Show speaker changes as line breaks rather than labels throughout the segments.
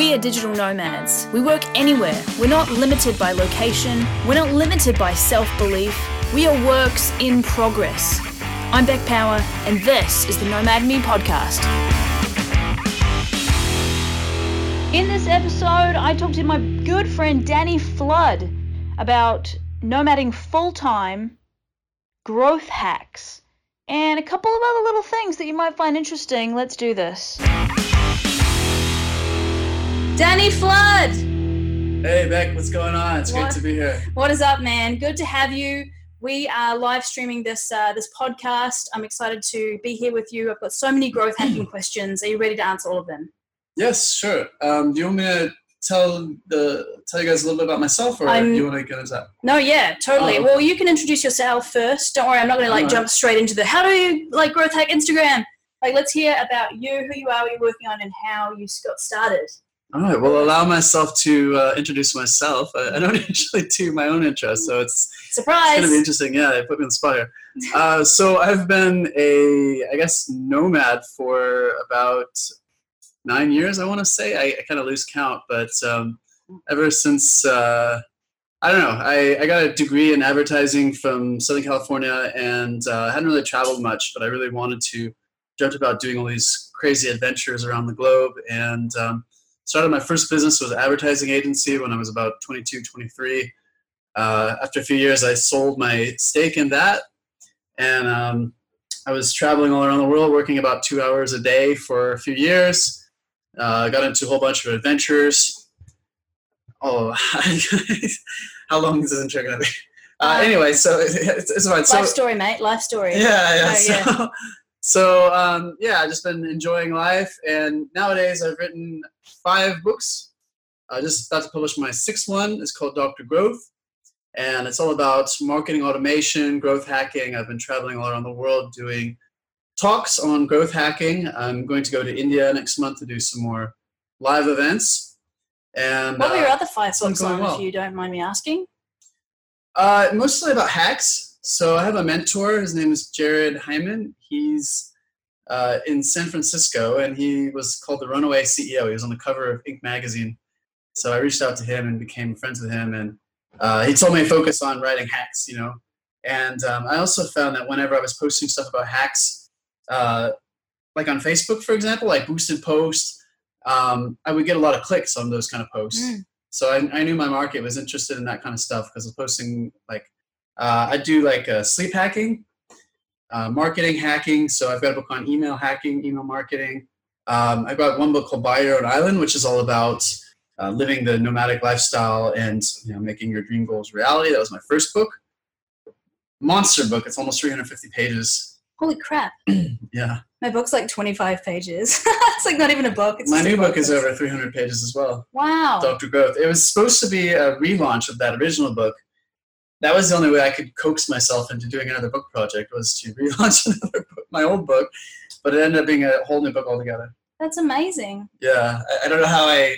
We are digital nomads. We work anywhere. We're not limited by location. We're not limited by self belief. We are works in progress. I'm Beck Power, and this is the Nomad Me podcast. In this episode, I talked to my good friend Danny Flood about nomading full time, growth hacks, and a couple of other little things that you might find interesting. Let's do this. Danny Flood!
Hey Beck, what's going on? It's
What?
great to be here.
What is up, man? Good to have you. We are live streaming this uh, this podcast. I'm excited to be here with you. I've got so many growth hacking questions. Are you ready to answer all of them?
Yes, sure. Um, do you want me to tell the tell you guys a little bit about myself, or
I'm-
do you want to get into that?
No, yeah, totally.
Oh.
Well, you can introduce yourself first. Don't worry, I'm not going to like
Alright.
jump straight into the how do you like growth hack Instagram. Like, let's hear about you, who you are, what you're working on, and how you got started.
All right. Well, allow myself to uh, introduce myself. I, I don't usually do my own intro, so it's
surprise.
it's going to be interesting. Yeah, they put me on the spot here. Uh, so I've been a, I guess, nomad for about nine years. I want to say I, I kind of lose count, but um, ever since uh, I don't know, I, I got a degree in advertising from Southern California, and uh, hadn't really traveled much, but I really wanted to. Dreamt about doing all these crazy adventures around the globe, and um, started my first business was an advertising agency when I was about 22, 23 uh, after a few years, I sold my stake in that, and um, I was traveling all around the world, working about two hours a day for a few years. Uh, got into a whole bunch of adventures. Oh, how long is this intro gonna be? Uh,
Uh,
anyway, so it's, it's fine. So
Life story, mate. Life story.
yeah, yeah.
Oh,
so,
yeah.
so um, yeah, I've just been enjoying life, and nowadays I've written five books. I just about to publish my sixth one. It's called Doctor Growth, and it's all about marketing automation, growth hacking. I've been traveling all around the world doing talks on growth hacking. I'm going to go to India next month to do some more live events. And
What were your
uh,
other five books on,
well.
if you don't mind me asking?
Uh, mostly about hacks. So I have a mentor. His name is Jared Hyman. He's uh, in San Francisco, and he was called the Runaway CEO. He was on the cover of Inc. magazine. So I reached out to him and became friends with him, and uh, he told me to focus on writing hacks. You know, and um, I also found that whenever I was posting stuff about hacks, uh, like on Facebook, for example, like boosted posts, um, I would get a lot of clicks on those kind of posts.
Mm.
So I, I knew my market was interested in that kind of stuff because I was posting like uh, I do like uh, sleep hacking, uh, marketing hacking. So I've got a book on email hacking, email marketing. Um, I've got one book called Buy Your Own Island, which is all about uh, living the nomadic lifestyle and you know making your dream goals reality. That was my first book. Monster book. It's almost 350 pages.
Holy crap.
Yeah,
My book's like 25 pages. it's like not even a book. It's
my new book is over 300 pages as well.
Wow.
Dr. Growth. It was supposed to be a relaunch of that original book. That was the only way I could coax myself into doing another book project was to relaunch another book, my old book, but it ended up being a whole new book altogether.
That's amazing.
Yeah, I, I don't know how I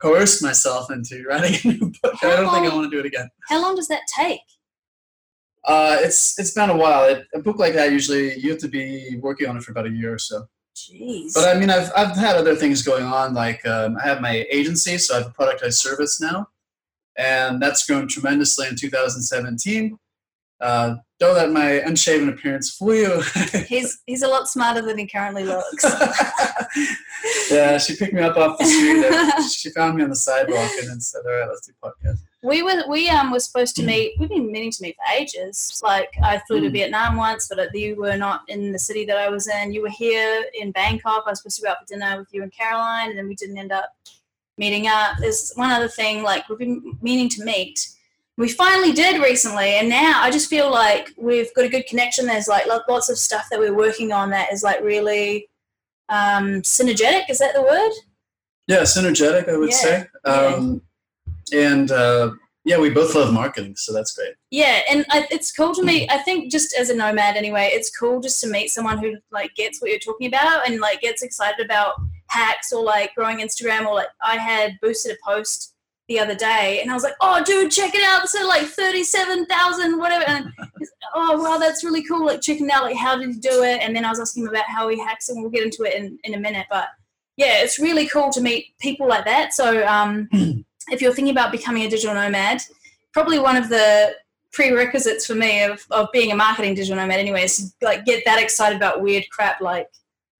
coerced myself into writing a new book. I don't think I want to do it again.
How long does that take?
Uh, it's it's been a while. It, a book like that usually you have to be working on it for about a year or so.
Jeez.
But I mean, I've, I've had other things going on. Like um, I have my agency, so I have a product I service now, and that's grown tremendously in 2017. Uh, don't let my unshaven appearance fool you.
he's he's a lot smarter than he currently looks.
yeah, she picked me up off the street. and she found me on the sidewalk and then said, "All right, let's do podcast."
we were we um were supposed to meet. We've been meaning to meet for ages. Like I flew to
Mm.
Vietnam once, but you were not in the city that I was in. You were here in Bangkok. I was supposed to go out for dinner with you and Caroline, and then we didn't end up meeting up. There's one other thing. Like we've been meaning to meet. We finally did recently, and now I just feel like we've got a good connection. There's like lots of stuff that we're working on that is like really um, synergetic. Is that the word?
Yeah, synergetic, I would
Yeah,
say.
yeah.
Um, and uh, yeah, we both love marketing, so that's great.
Yeah, and I, it's cool to me. I think just as a nomad, anyway, it's cool just to meet someone who like gets what you're talking about and like gets excited about hacks or like growing Instagram or like I had boosted a post the other day and I was like, oh, dude, check it out. So like thirty-seven thousand, whatever. And oh, wow, that's really cool. Like checking out like how did he do it? And then I was asking him about how he hacks, and we'll get into it in, in a minute. But yeah, it's really cool to meet people like that. So um, if you're thinking about becoming a digital nomad, probably one of the prerequisites for me of, of being a marketing digital nomad anyway is to like get that excited about weird crap like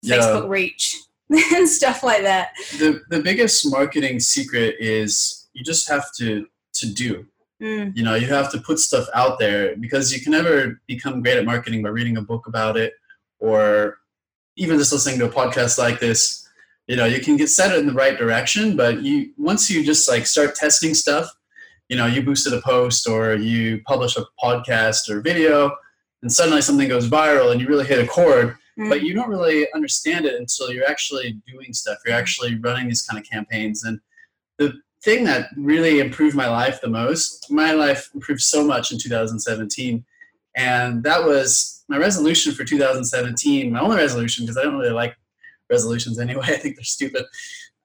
Yeah.
Facebook reach and stuff like that.
The the biggest marketing secret is you just have to to do.
Mm,
You know, you have to put stuff out there because you can never become great at marketing by reading a book about it or even just listening to a podcast like this. You know, you can get set in the right direction, but you once you just like start testing stuff, you know, you boosted a post or you publish a podcast or video, and suddenly something goes viral and you really hit a chord,
mm.
but you don't really understand it until you're actually doing stuff. You're actually running these kind of campaigns. And the thing that really improved my life the most, my life improved so much in 2017. And that was my resolution for 2017, my only resolution, because I don't really like resolutions anyway, I think they're stupid,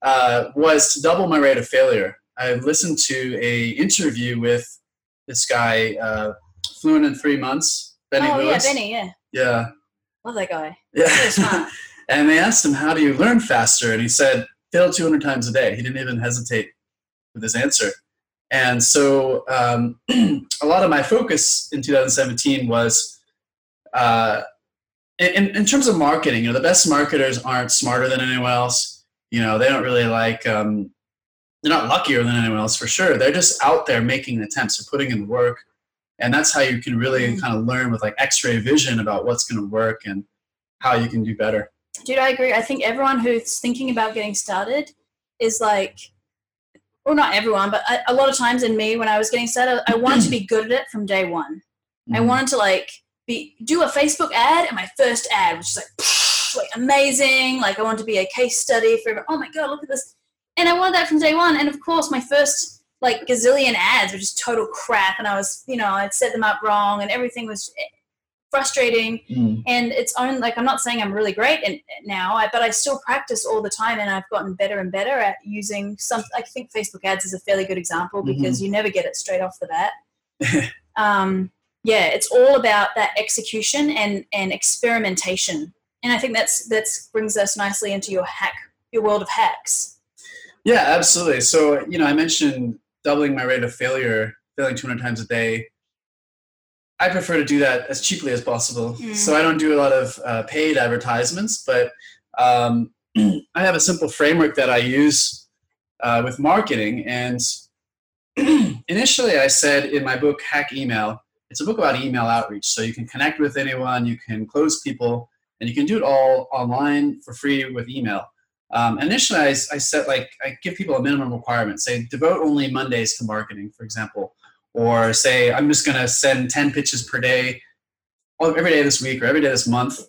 uh, was to double my rate of failure. I listened to a interview with this guy, uh, Fluent in Three Months, Benny
oh
Lewis.
yeah, Benny, yeah,
Yeah.
love that guy.
Yeah. And they asked him, How do you learn faster? And he said, Fail 200 times a day. He didn't even hesitate with his answer. And so um, a lot of my focus in 2017 was uh, in, in terms of marketing. You know, the best marketers aren't smarter than anyone else. You know, they don't really like, um, they're not luckier than anyone else for sure. They're just out there making attempts, they're putting in the work. And that's how you can really
Mm.
kind of learn with like x ray vision about what's going to work and how you can do better.
Dude, I agree. I think everyone who's thinking about getting started is like, well, not everyone, but a, a lot of times in me when I was getting started, I wanted to be good at it from day one.
Mm-hmm.
I wanted to like be do a Facebook ad, and my first ad was just like, like amazing. Like I wanted to be a case study for. Oh my god, look at this! And I wanted that from day one. And of course, my first like gazillion ads were just total crap, and I was, you know, I'd set them up wrong, and everything was eh, frustrating
Mm.
and it's own like i'm not saying i'm really great in, now but i still practice all the time and i've gotten better and better at using some i think facebook ads is a fairly good example because you never get it straight off the bat um, yeah it's all about that execution and and experimentation and i think that's that's brings us nicely into your hack your world of hacks
Yeah, absolutely. So, you know, I mentioned doubling my rate of failure, failing 200 times a day. I prefer to do that as cheaply as possible.
Mm.
So I don't do a lot of uh, paid advertisements, but um, I have a simple framework that I use uh, with marketing. And initially, I said in my book, Hack Email, it's a book about email outreach. So you can connect with anyone, you can close people, and you can do it all online for free with email. Um, initially, I, I set like I give people a minimum requirement. Say devote only Mondays to marketing, for example, or say I'm just going to send ten pitches per day, every day this week or every day this month,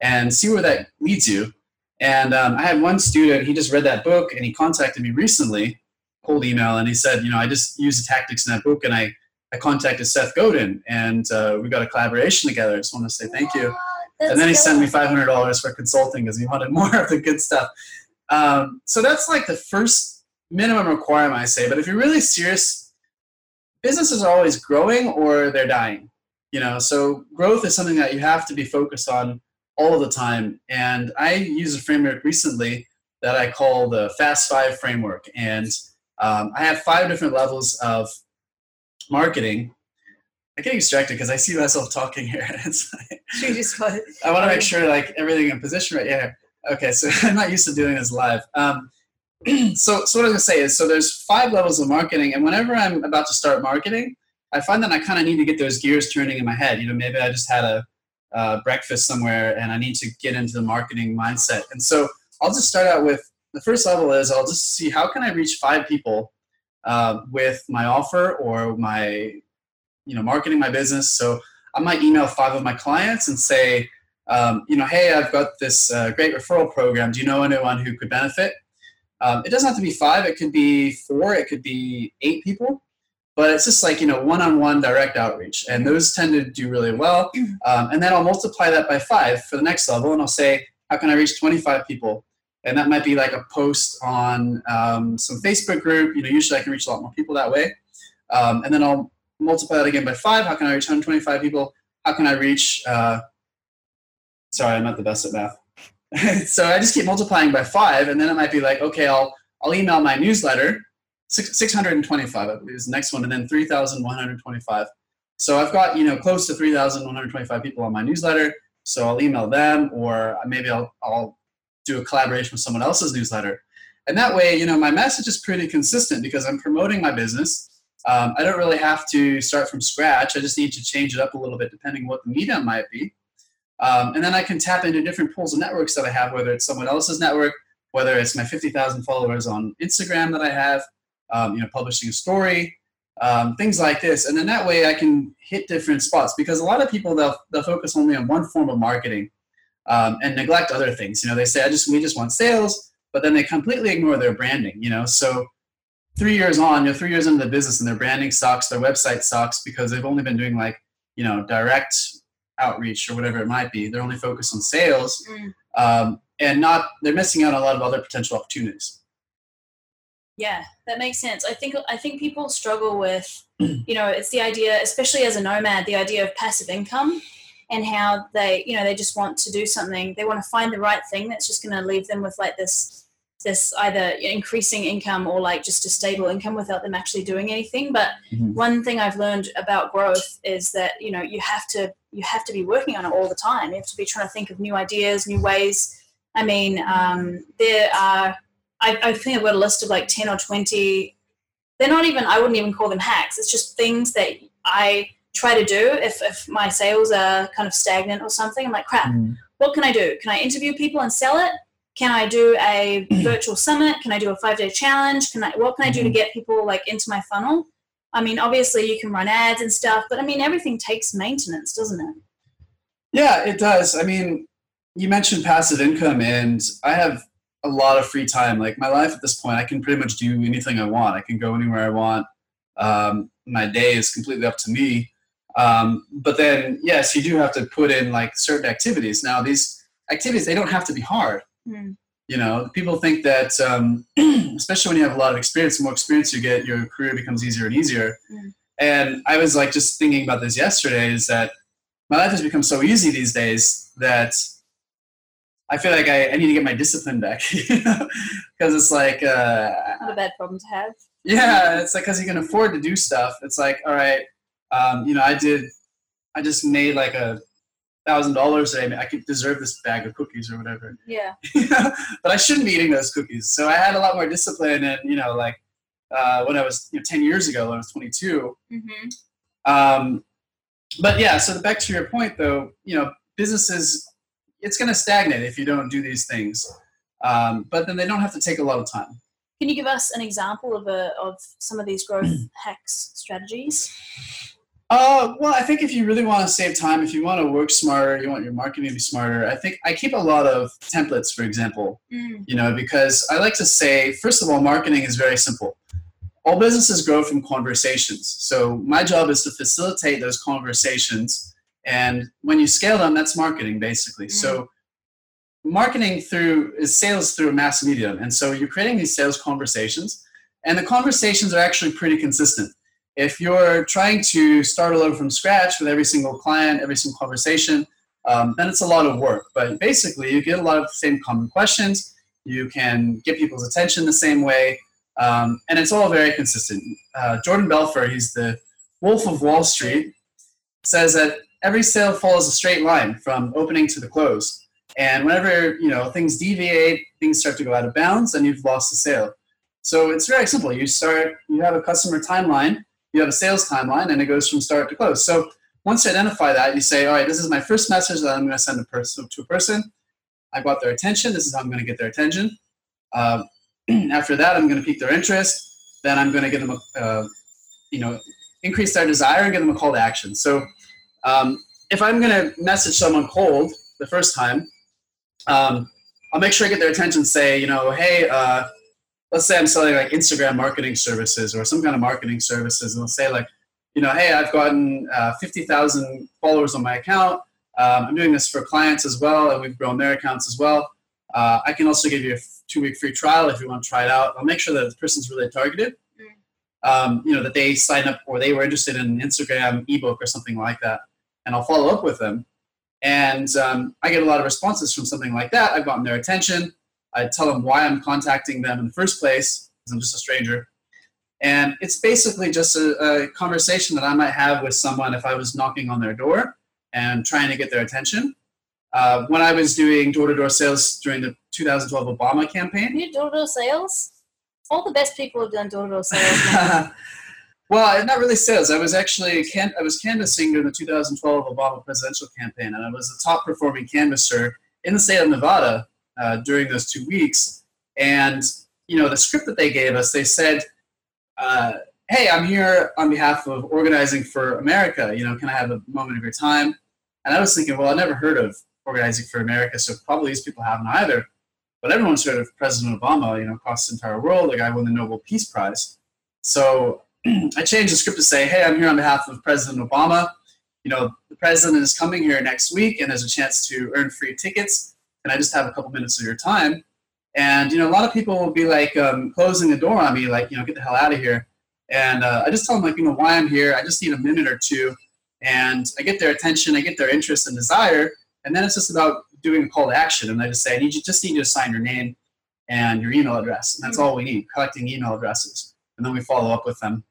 and see where that leads you. And um, I had one student; he just read that book and he contacted me recently, cold email, and he said, you know, I just used the tactics in that book, and I I contacted Seth Godin, and uh, we got a collaboration together. I just want to say thank you and then he sent me five hundred dollars for consulting because he wanted more of the good stuff. Um, so that's like the first minimum requirement I say. But if you're really serious, businesses are always growing or they're dying. You know, so growth is something that you have to be focused on all the time. And I use a framework recently that I call the Fast Five framework, and um, I have five different levels of marketing. I get distracted because I see myself talking here. It's like,
She just was-
I want to make sure like everything in position right. Yeah. Okay. So I'm not used to doing this live. Um, so, so what I was gonna say is, so there's five levels of marketing, and whenever I'm about to start marketing, I find that I kind of need to get those gears turning in my head. You know, maybe I just had a uh, breakfast somewhere, and I need to get into the marketing mindset. And so I'll just start out with the first level is I'll just see how can I reach five people uh, with my offer or my you know marketing my business. So I might email five of my clients and say, um, you know, hey, I've got this uh, great referral program. Do you know anyone who could benefit? Um, it doesn't have to be five. It could be four. It could be eight people. But it's just like you know, one-on-one direct outreach, and those tend to do really well. Um, and then I'll multiply that by five for the next level, and I'll say, how can I reach 25 people? And that might be like a post on um, some Facebook group. You know, usually I can reach a lot more people that way. Um, and then I'll multiply that again by five. How can I reach 125 people? How can I reach? Uh, sorry, I'm not the best at math. so I just keep multiplying by five, and then it might be like, okay, I'll I'll email my newsletter, six, 625, I believe is the next one, and then 3,125. So I've got you know close to 3,125 people on my newsletter. So I'll email them, or maybe I'll I'll do a collaboration with someone else's newsletter, and that way you know my message is pretty consistent because I'm promoting my business. Um, I don't really have to start from scratch. I just need to change it up a little bit depending what the medium might be. Um, and then I can tap into different pools of networks that I have, whether it's someone else's network, whether it's my 50,000 followers on Instagram that I have, um, you know, publishing a story, um, things like this. And then that way I can hit different spots because a lot of people, they'll, they'll focus only on one form of marketing um, and neglect other things. You know, they say, I just, we just want sales, but then they completely ignore their branding, you know? So three years on, you know, three years into the business and their branding sucks, their website sucks because they've only been doing like, you know, direct outreach or whatever it might be. They're only focused on sales. Mm. Um, and not they're missing out on a lot of other potential opportunities
yeah that makes sense i think i think people struggle with you know it's the idea especially as a nomad the idea of passive income and how they you know they just want to do something they want to find the right thing that's just going to leave them with like this this either increasing income or like just a stable income without them actually doing anything but mm-hmm. one thing i've learned about growth is that you know you have to you have to be working on it all the time you have to be trying to think of new ideas new ways I mean, um, there are, I, I think I've got a list of like 10 or 20. They're not even, I wouldn't even call them hacks. It's just things that I try to do if, if my sales are kind of stagnant or something. I'm like, crap, mm. what can I do? Can I interview people and sell it? Can I do a virtual summit? Can I do a five day challenge? Can I, what can I do to mm-hmm. get people like into my funnel? I mean, obviously you can run ads and stuff, but I mean, everything takes maintenance, doesn't it?
Yeah, it does. I mean, you mentioned passive income, and I have a lot of free time. Like my life at this point, I can pretty much do anything I want. I can go anywhere I want. Um, my day is completely up to me. Um, but then, yes, you do have to put in like certain activities. Now, these activities they don't have to be hard. Mm. You know, people think that, um, especially when you have a lot of experience, the more experience you get, your career becomes easier and easier. Mm. And I was like just thinking about this yesterday. Is that my life has become so easy these days that I feel like I, I need to get my discipline back because it's like uh,
not a bad problem to have.
Yeah, it's like because you can afford to do stuff. It's like all right, um, you know, I did, I just made like a thousand dollars today. I could deserve this bag of cookies or whatever.
Yeah.
but I shouldn't be eating those cookies. So I had a lot more discipline, and you know, like uh, when I was you know, ten years ago, when I was twenty two. Mm-hmm. Um, but yeah, so back to your point, though, you know, businesses it's going to stagnate if you don't do these things. Um, but then they don't have to take a lot of time.
Can you give us an example of a, of some of these growth hacks strategies?
Uh, well, I think if you really want to save time, if you want to work smarter, you want your marketing to be smarter. I think I keep a lot of templates, for example. Mm. You know, because I like to say, first of all, marketing is very simple. All businesses grow from conversations. So my job is to facilitate those conversations and when you scale them, that's marketing basically. Mm-hmm. So marketing through is sales through a mass medium. And so you're creating these sales conversations, and the conversations are actually pretty consistent. If you're trying to start all over from scratch with every single client, every single conversation, um, then it's a lot of work. But basically, you get a lot of the same common questions. You can get people's attention the same way, um, and it's all very consistent. Uh, Jordan Belfort, he's the Wolf of Wall Street, says that every sale follows a straight line from opening to the close. And whenever you know things deviate, things start to go out of bounds, and you've lost the sale. So it's very simple. You start, you have a customer timeline, you have a sales timeline, and it goes from start to close. So once you identify that, you say, all right, this is my first message that I'm going to send a person to a person. I got their attention. This is how I'm going to get their attention. Uh, after that, I'm going to pique their interest. Then I'm going to get them, a, uh, you know, increase their desire and get them a call to action. So um, if I'm going to message someone cold the first time, um, I'll make sure I get their attention. Say, you know, hey, uh, let's say I'm selling like Instagram marketing services or some kind of marketing services, and I'll say like, you know, hey, I've gotten uh, 50,000 followers on my account. Um, I'm doing this for clients as well, and we've grown their accounts as well. Uh, I can also give you a two week free trial if you want to try it out. I'll make sure that the person's really targeted um, you know, that they signed up or they were interested in an Instagram ebook or something like that. And I'll follow up with them. And um, I get a lot of responses from something like that. I've gotten their attention. I tell them why I'm contacting them in the first place, because I'm just a stranger. And it's basically just a, a, conversation that I might have with someone if I was knocking on their door and trying to get their attention. Uh, when I was doing door to door sales during the 2012 Obama campaign.
You door to door sales? All the best people have done door to door sales.
well, not really sales. I was actually can- I was canvassing during the 2012 Obama presidential campaign, and I was a top performing canvasser in the state of Nevada uh, during those two weeks. And you know, the script that they gave us, they said uh, hey, I'm here on behalf of Organizing for America. You know, can I have a moment of your time? And I was thinking, well, I never heard of Organizing for America, so probably these people haven't either. But everyone's heard of President Obama, you know, across the entire world. The guy won the Nobel Peace Prize. So I changed the script to say, hey, I'm here on behalf of President Obama. You know, the president is coming here next week, and there's a chance to earn free tickets. And I just have a couple minutes of your time? And you know, a lot of people will be like um, closing the door on me, like you know, get the hell out of here. And uh, I just tell them like, you know, why I'm here. I just need a minute or two, and I get their attention, I get their interest and desire, and then it's just about doing a call to action. And I just say, I need you, just need you to sign your name and your email address, and that's all we need. Collecting email addresses, and then we follow up with them.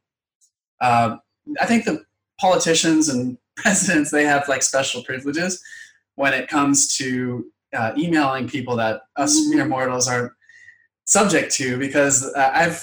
Uh, I think the politicians and presidents they have like special privileges when it comes to uh, emailing people that us mm-hmm. mere mortals aren't subject to because uh, I've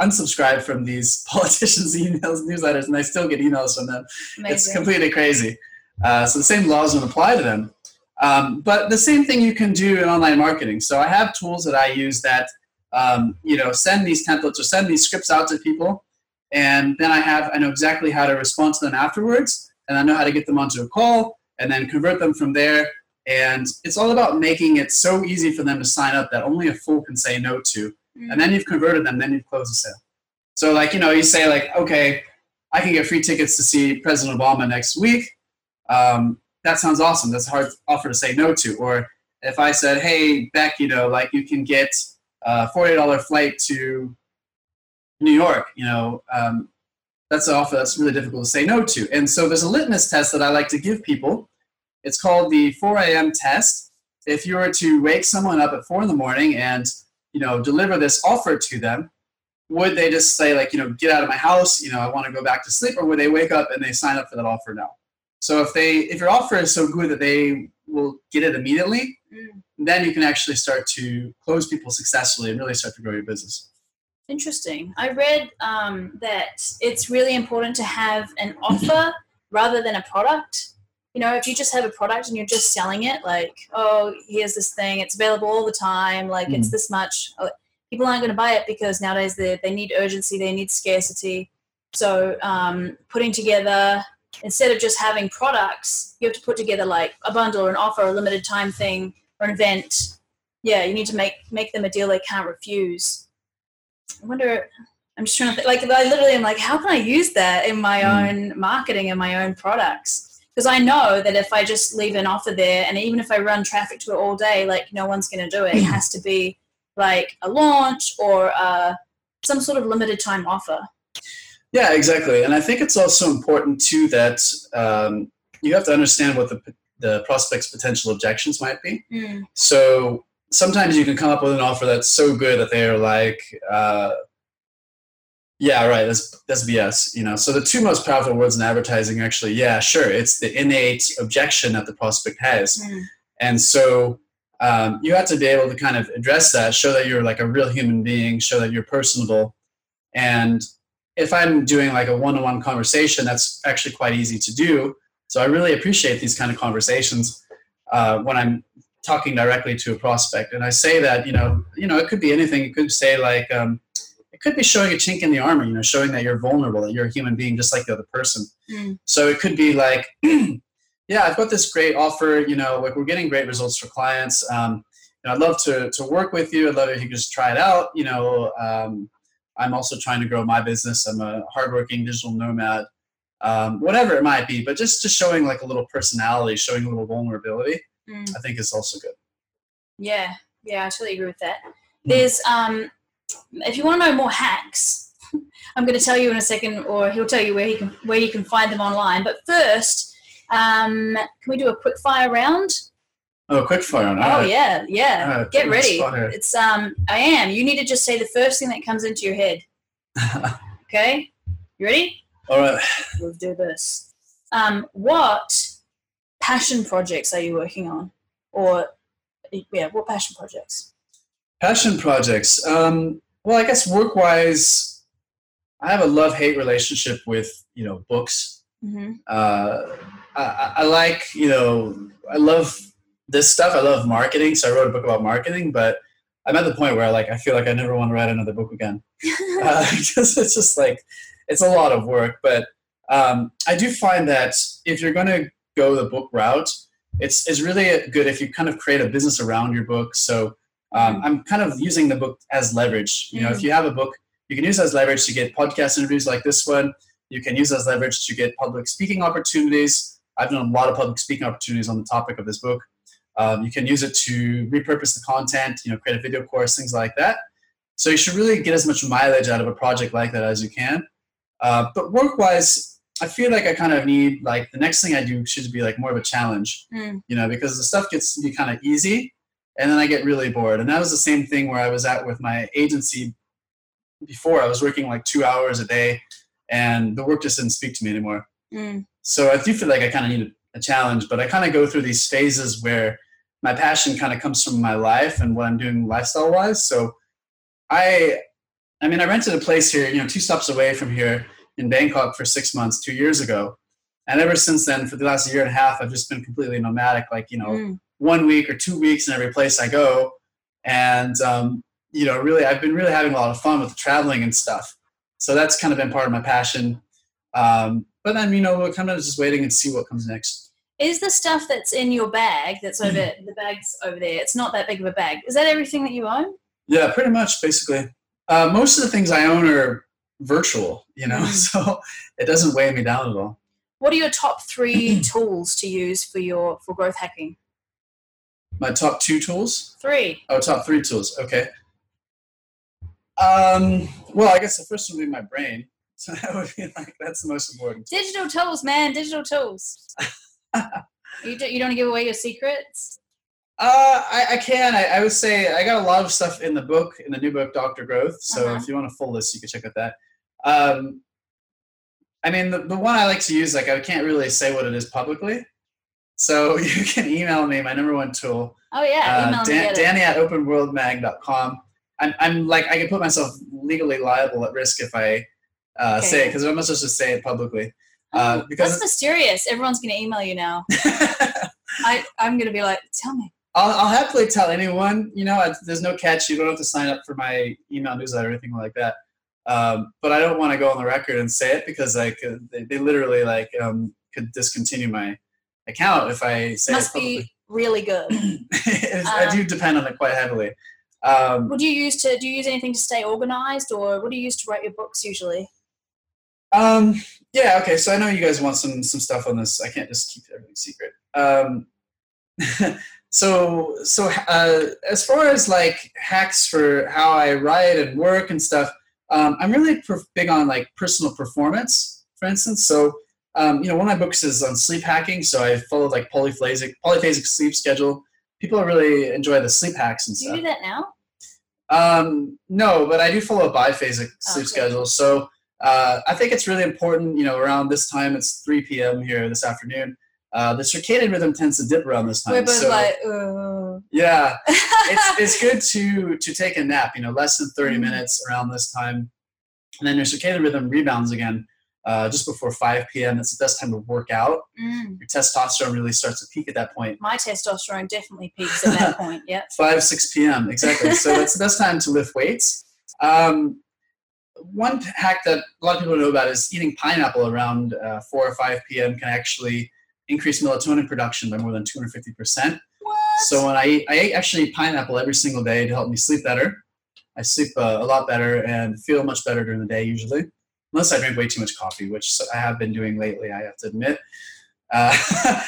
unsubscribed from these politicians' emails, newsletters, and I still get emails from them. Amazing. It's completely crazy. Uh, so the same laws don't apply to them. Um, but the same thing you can do in online marketing. So I have tools that I use that um, you know send these templates or send these scripts out to people, and then I have I know exactly how to respond to them afterwards, and I know how to get them onto a call, and then convert them from there and it's all about making it so easy for them to sign up that only a fool can say no to. Mm-hmm. And then you've converted them, then you've closed the sale. So, like, you know, you say, like, okay, I can get free tickets to see President Obama next week. Um, that sounds awesome. That's a hard offer to say no to. Or if I said, hey, Beck, you know, like, you can get a $40 flight to New York, you know, um, that's an offer that's really difficult to say no to. And so there's a litmus test that I like to give people it's called the 4 a.m. test. If you were to wake someone up at four in the morning and you know deliver this offer to them, would they just say like you know get out of my house, you know I want to go back to sleep, or would they wake up and they sign up for that offer now? So if they if your offer is so good that they will get it immediately, mm. then you can actually start to close people successfully and really start to grow your business.
Interesting. I read um, that it's really important to have an offer rather than a product you know, if you just have a product and you're just selling it, like, oh, here's this thing, it's available all the time, like mm. it's this much, uh, people aren't going to buy it because nowadays they, they need urgency, they need scarcity. So um, putting together, instead of just having products, you have to put together like a bundle or an offer, a limited time thing, or an event. Yeah, you need to make make them a deal they can't refuse. I wonder. I'm just trying to think, like I literally am like, how can I use that in my mm. own marketing and my own products? Because I know that if I just leave an offer there, and even if I run traffic to it all day, like no one's going to do it. It has to be like a launch or uh, some sort of limited time offer.
Yeah, exactly. And I think it's also important too that um, you have to understand what the the prospect's potential objections might be. Mm. So sometimes you can come up with an offer that's so good that they're like. Uh, yeah, right. That's that's BS. You know, so the two most powerful words in advertising, actually, yeah, sure, it's the innate objection that the prospect has, mm. and so um, you have to be able to kind of address that, show that you're like a real human being, show that you're personable, and if I'm doing like a one-on-one conversation, that's actually quite easy to do. So I really appreciate these kind of conversations uh, when I'm talking directly to a prospect, and I say that you know, you know, it could be anything. You could say like. Um, could be showing a chink in the armor, you know, showing that you're vulnerable, that you're a human being just like the other person. Mm. So it could be like, yeah, I've got this great offer, you know, like we're getting great results for clients. Um, I'd love to, to work with you. I'd love if you could just try it out. You know, um, I'm also trying to grow my business. I'm a hardworking digital nomad, um, whatever it might be, but just, just showing like a little personality, showing a little vulnerability, mm. I think is also good.
Yeah. Yeah. I totally agree with that. There's, um, if you want to know more hacks, I'm going to tell you in a second, or he'll tell you where he can where you can find them online. But first, Um, can we do a quick fire round?
Oh, quick fire. All
oh yeah, yeah.
All right,
Get
put me on the
ready. It's um. I am. You need to just say the first thing that comes into your head. Okay. You ready?
All right.
We'll do this. Um, what passion projects are you working on, or yeah, what passion projects?
Passion projects. Um, well, I guess work-wise, I have a love-hate relationship with you know books.
Mm-hmm.
Uh, I, I- I like you know I love this stuff. I love marketing, so I wrote a book about marketing. But I'm at the point where like I feel like I never want to write another book again. uh, because it's just like it's a lot of work. But um, I do find that if you're going to go the book route, it's it's really good if you kind of create a business around your book. So um, I'm kind of using the book as leverage. You know, if you have a book, you can use it as leverage to get podcast interviews like this one. You can use it as leverage to get public speaking opportunities. I've done a lot of public speaking opportunities on the topic of this book. Um, you can use it to repurpose the content, you know, create a video course, things like that. So you should really get as much mileage out of a project like that as you can. Uh, but work-wise, I feel like I kind of need like the next thing I do should be like more of a challenge,
Mm.
you know, because the stuff gets to be kind of easy, and then I get really bored. And that was the same thing where I was at with my agency before. I was working like two hours a day, and the work just didn't speak to me anymore.
Mm.
So I do feel like I kind of need a, challenge, but I kind of go through these phases where my passion kind of comes from my life and what I'm doing lifestyle wise. So I, I mean, I rented a place here, you know, two stops away from here in Bangkok for six months, two years ago. And ever since then, for the last year and a half, I've just been completely nomadic, like, you know,
Mm.
One week or two weeks in every place I go. And, um, you know, really, I've been really having a lot of fun with traveling and stuff. So that's kind of been part of my passion. Um, but then, you know, we're kind of just waiting and see what comes next.
Is the stuff that's in your bag that's over
Mm-hmm.
the bag's over there? It's not that big of a bag. Is that everything that you own?
Yeah, pretty much, basically. Uh, most of the things I own are virtual, you know,
Mm.
so it doesn't weigh me down at all.
What are your top three tools to use for your for growth hacking?
My top two tools?
Three.
Oh, top three tools. Okay. Um, well, I guess the first one would be my brain. So that would be like, that's the most important.
Digital tools, man. Digital tools. you don't you don't want to give away your secrets.
Uh, I, I can. I, I would say I got a lot of stuff in the book, in the new book, Doctor Growth. So
Uh-huh.
if you want a full list, you can check out that. Um, I mean, the, the one I like to use, like I can't really say what it is publicly. So you can email me, my number one tool,
Oh yeah, email
uh. Dan. Danny at openworldmag.com. I'm, I'm like, I can put myself legally liable at risk if I uh,
Okay.
say it, because I'm not supposed to say it publicly. Uh,
Oh,
because
That's mysterious. Everyone's gonna email you now. I I'm gonna be like, tell me.
I'll, I'll happily tell anyone. You know, I, there's no catch. You don't have to sign up for my email newsletter or anything like that. Um, but I don't want to go on the record and say it because like uh, they, they literally like um, could discontinue my account if I say
Must be really good.
I
Um,
do depend on it quite heavily. Um,
What do you use to do you use anything to stay organized or what do you use to write your books usually?
Um, yeah, okay. So I know you guys want some some stuff on this. I can't just keep everything secret. Um, so so uh, as far as like hacks for how I write and work and stuff, um, I'm really per- big on like personal performance, for instance. So um, you know, one of my books is on sleep hacking. So I follow like polyphasic polyphasic sleep schedule. People really enjoy the sleep hacks and stuff.
Do you do that now?
Um, no, but I do follow a biphasic sleep
Okay.
schedule. So uh, I think it's really important, you know, around this time, it's 3 p.m. here this afternoon. Uh, the circadian rhythm tends to dip around this time.
We're both
so,
like, uh.
yeah, it's, it's good to, to take a nap, you know, less than 30
Mhm.
minutes around this time. And then your circadian rhythm rebounds again uh, just before 5 p.m. It's the best time to work out.
Mm.
Your testosterone really starts to peak at that point.
My testosterone definitely peaks at that point. Yep.
5 6 p.m. exactly. so it's the best time to lift weights. Um, one hack that a lot of people know about is eating pineapple around uh, 4 or 5 p.m. can actually increase melatonin production by more than 250%.
What?
So when I eat, I eat actually eat pineapple every single day to help me sleep better. I sleep uh, a lot better and feel much better during the day usually, unless I drink way too much coffee, which I have been doing lately. I have to admit. Uh,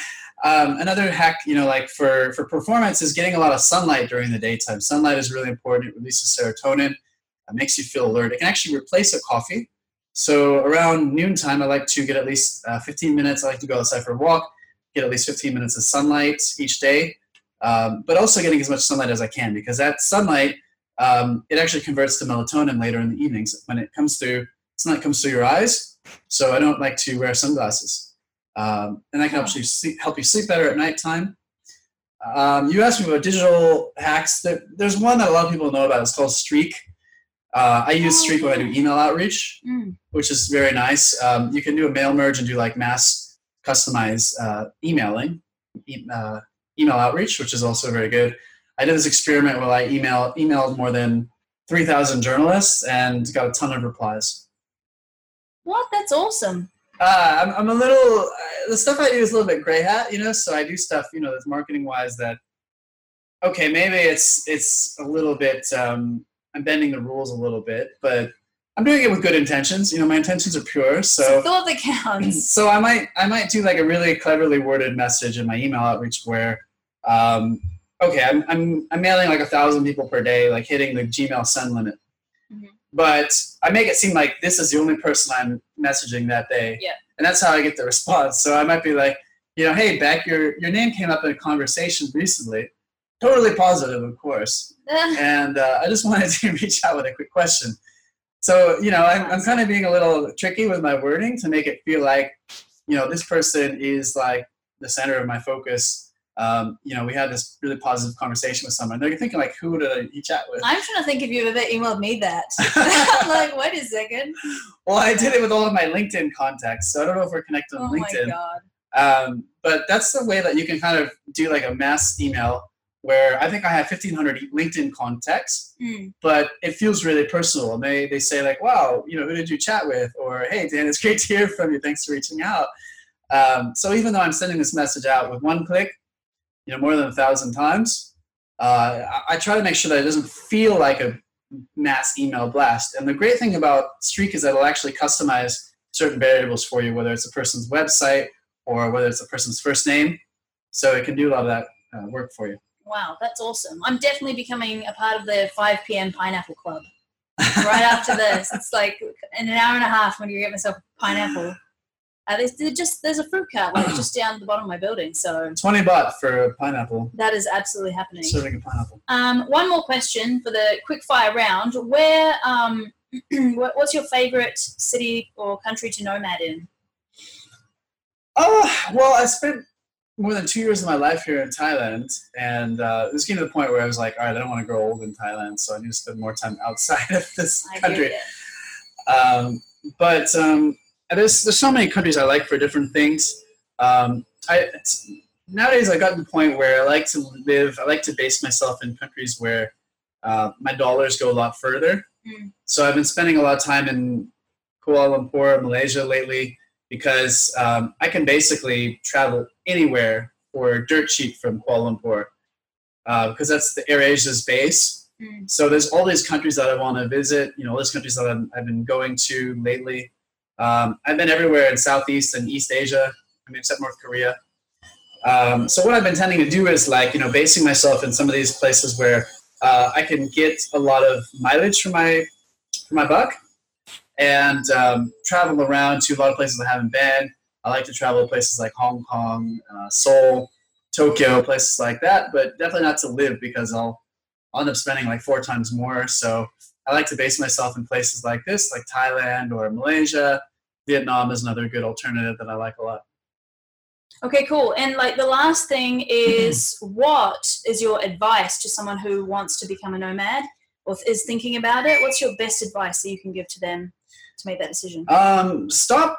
um, another hack, you know, like for for performance, is getting a lot of sunlight during the daytime. Sunlight is really important. It releases serotonin. It makes you feel alert. It can actually replace a coffee. So around noontime, I like to get at least uh, 15 minutes. I like to go outside for a walk, get at least 15 minutes of sunlight each day, um, but also getting as much sunlight as I can because that sunlight um, it actually converts to melatonin later in the evenings when it comes through sunlight comes through your eyes. So I don't like to wear sunglasses, um, and that can help you sleep, help you sleep better at nighttime. Um, you asked me about digital hacks. There, there's one that a lot of people know about. It's called Streak. Uh, I use Streak when I do email outreach,
Mm.
which is very nice. Um, you can do a mail merge and do like mass customized uh, emailing, e- uh, email outreach, which is also very good. I did this experiment where I email emailed more than 3,000 journalists and got a ton of replies.
What? That's awesome.
Uh, I'm, I'm a little, uh, the stuff I do is a little bit gray hat, you know, so I do stuff, you know, that's marketing wise that, okay, maybe it's, it's a little bit, um, I'm bending the rules a little bit, but I'm doing it with good intentions. You know, my intentions are pure. So,
thought that counts.
so I might, I might do like a really cleverly worded message in my email outreach where, um, okay, I'm, I'm, I'm mailing like a thousand people per day, like hitting the Gmail send limit. But I make it seem like this is the only person I'm messaging that day.
Yeah.
And that's how I get the response. So I might be like, you know, hey Beck, your your name came up in a conversation recently. Totally positive, of course. And uh, I just wanted to reach out with a quick question. So, you know, I'm, I'm kind of being a little tricky with my wording to make it feel like, you know, this person is like the center of my focus. Um, you know, we had this really positive conversation with someone. They're thinking like, who did I chat with?
I'm trying to think if you've ever emailed me that. I'm like, wait a second.
well, I did it with all of my LinkedIn contacts, so I don't know if we're connected on LinkedIn.
Oh my
LinkedIn.
god.
Um, but that's the way that you can kind of do like a mass email where I think I have 1,500 LinkedIn contacts,
Mm.
but it feels really personal. And they, they say like, wow, you know, who did you chat with? Or, hey, Dan, it's great to hear from you. Thanks for reaching out. Um, so even though I'm sending this message out with one click, you know, more than a thousand times, uh, I, I try to make sure that it doesn't feel like a mass email blast. And the great thing about Streak is that it'll actually customize certain variables for you, whether it's a person's website or whether it's a person's first name. So it can do a lot of that uh, work for you.
Wow, that's awesome. I'm definitely becoming a part of the 5 p.m. Pineapple Club. Right after this, it's like in an hour and a half when you get myself a pineapple. Uh, there's, just there's a fruit cart like just down the bottom of my building, so
20 baht for a pineapple,
that is absolutely happening.
serving a pineapple.
Um, one more question for the quick fire round. Where um, what's your favorite city or country to nomad in?
Oh, well, I spent more than two years of my life here in Thailand, and uh, this came to the point where I was like, all right, I don't want to grow old in Thailand, so I need to spend more time outside of this
I
country. Um, but um, there's there's so many countries I like for different things. Um, I nowadays I got to the point where I like to live. I like to base myself in countries where uh, my dollars go a lot further.
Mm.
So I've been spending a lot of time in Kuala Lumpur, Malaysia lately, because um, I can basically travel anywhere for dirt cheap from Kuala Lumpur, uh, because that's the AirAsia's base.
Mm.
So there's all these countries that I want to visit. You know, all these countries that I'm, I've been going to lately. Um, I've been everywhere in Southeast and East Asia. I mean, except North Korea. Um, so what I've been tending to do is like you know basing myself in some of these places where uh, I can get a lot of mileage for my for my buck, and um, travel around to a lot of places I haven't been. I like to travel to places like Hong Kong, uh, Seoul, Tokyo, places like that, but definitely not to live because I'll, I'll end up spending like four times more. So I like to base myself in places like this, like Thailand or Malaysia. Vietnam is another good alternative that I like a lot.
Okay, cool. And like the last thing is, what is your advice to someone who wants to become a nomad or is thinking about it? What's your best advice that you can give to them to make that decision?
Um, stop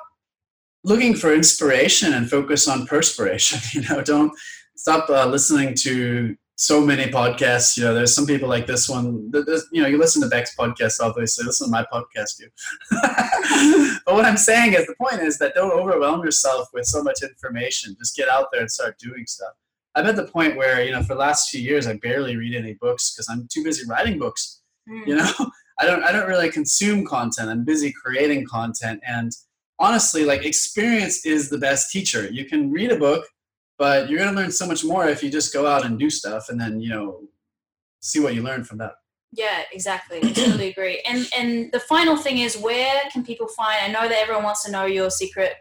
looking for inspiration and focus on perspiration. You know, don't stop uh, listening to so many podcasts. You know, there's some people like this one. You know, you listen to Beck's podcast, obviously. Listen to my podcast too. but what I'm saying is, the point is that don't overwhelm yourself with so much information. Just get out there and start doing stuff. I'm at the point where you know, for the last few years, I barely read any books because I'm too busy writing books
Mm.
you know i don't i don't really consume content i'm busy creating content and honestly like experience is the best teacher you can read a book but you're going to learn so much more if you just go out and do stuff and then you know see what you learn from that
Yeah, exactly. I totally agree. And and the final thing is, where can people find? I know that everyone wants to know your secret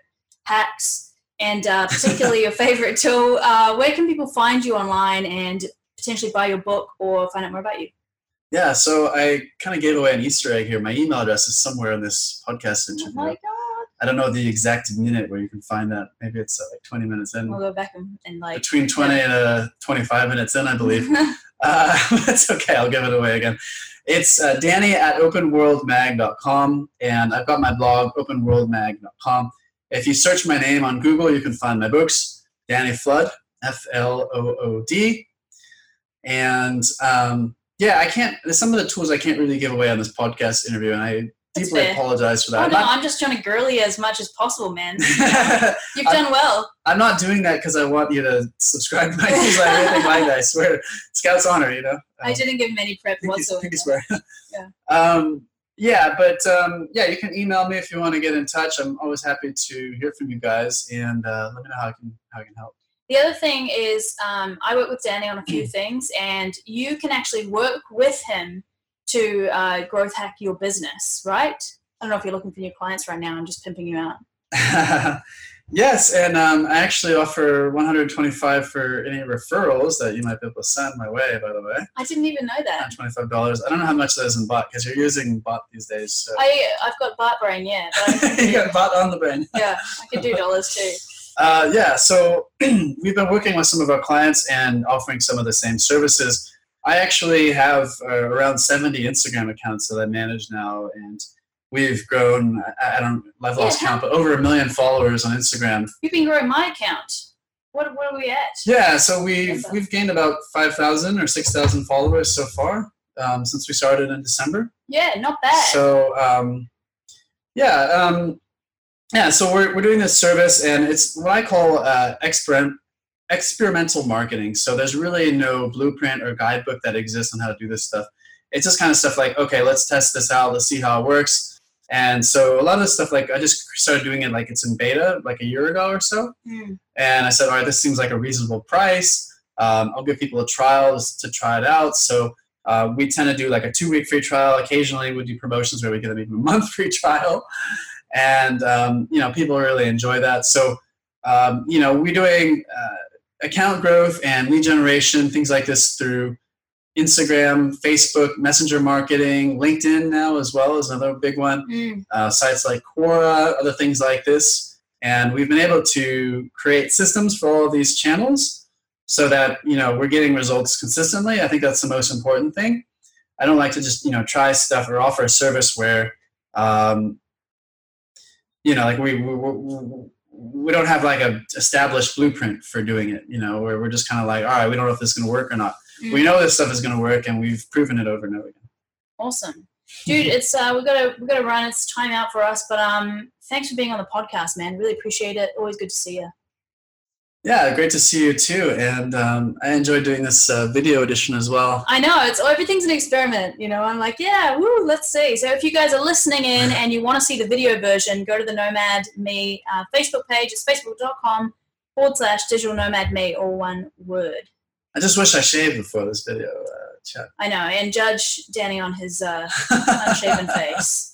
hacks and uh, particularly your favorite tool. Uh, where can people find you online and potentially buy your book or find out more about you?
Yeah, so I kind of gave away an Easter egg here. My email address is somewhere in this podcast
Oh
interview.
my god!
I don't know the exact minute where you can find that. Maybe it's uh, like 20 minutes in.
We'll go back and, and like.
Between 20 and uh, 25 minutes in, I believe. Uh, that's okay. I'll give it away again. It's uh, Danny at openworldmag.com, and I've got my blog, openworldmag.com. If you search my name on Google, you can find my books, Danny Flood, F L O O D. And um, yeah, I can't, there's some of the tools I can't really give away on this podcast interview, and I deeply
fair.
apologize for
oh
that.
no,
I'm
I'm just trying to you as much as possible, man. You've done well.
I'm not doing that because I want you to subscribe to my news or anything like that. I swear, Scout's honor, you know.
I
Um,
didn't give him any prep whatsoever.
swear.
Yeah.
Um, yeah, but um, yeah, you can email me if you want to get in touch. I'm always happy to hear from you guys and uh, let me know how I can how I can help.
The other thing is, um, I work with Danny on a few things, and you can actually work with him to uh, growth hack your business, right? I don't know if you're looking for new clients right now. I'm just pimping you out.
yes, and um, I actually offer 125 for any referrals that you might be able to send my way. By the way,
I didn't even know that.
twenty-five dollars. I don't know how much that is in baht because you're using baht these days. So.
I I've got Bart brain, yeah. But I can
you got baht on the brain.
yeah, I can do dollars too.
Uh, yeah, so we've been working with some of our clients and offering some of the same services. I actually have uh, around 70 Instagram accounts that I manage now, and we've grown, I, I don't, I've lost
Yeah.
count, but over a million followers on Instagram.
You've been growing my account. What what are we at?
Yeah, so we've, we've gained about 5,000 or 6,000 followers so far um, since we started in December.
Yeah, not bad.
So um, yeah, um, yeah. So we're we're doing this service, and it's what I call uh, experiment experimental marketing. So there's really no blueprint or guidebook that exists on how to do this stuff. It's just kind of stuff like, okay, let's test this out, let's see how it works. And so a lot of this stuff, like I just started doing it like it's in beta, like a year ago or so.
Hmm.
And I said, all right, this seems like a reasonable price. Um, I'll give people a trial to try it out. So uh, we tend to do like a two week free trial. Occasionally we do promotions where we give them even a month free trial. And, um, you know, people really enjoy that. So, um, you know, we're doing uh, account growth and lead generation, things like this through Instagram, Facebook, Messenger marketing, LinkedIn now as well is another big one
Hmm.
uh, sites like Quora, other things like this. And we've been able to create systems for all of these channels so that, you know, we're getting results consistently. I think that's the most important thing. I don't like to just, you know, try stuff or offer a service where, um, you know, like we, we, we, we don't have like a established blueprint for doing it, you know, where we're just kind of like, all right, we don't know if this is going to work or not.
Hmm.
We know this stuff is going to work and we've proven it over and over again.
Awesome. Dude, it's uh we've gotta we've gotta run, it's time out for us. But um thanks for being on the podcast, man. Really appreciate it. Always good to see you.
Yeah, great to see you too. And um, I enjoyed doing this uh, video edition as well.
I know it's everything's an experiment, you know. I'm like, yeah, woo, let's see. So if you guys are listening in and you want to see the video version, go to the Nomad Me uh, Facebook page. It's facebook.com forward slash digital nomad me, all one word.
I just wish I shaved before this video uh, chat.
I know, and judge Danny on his uh, unshaven face.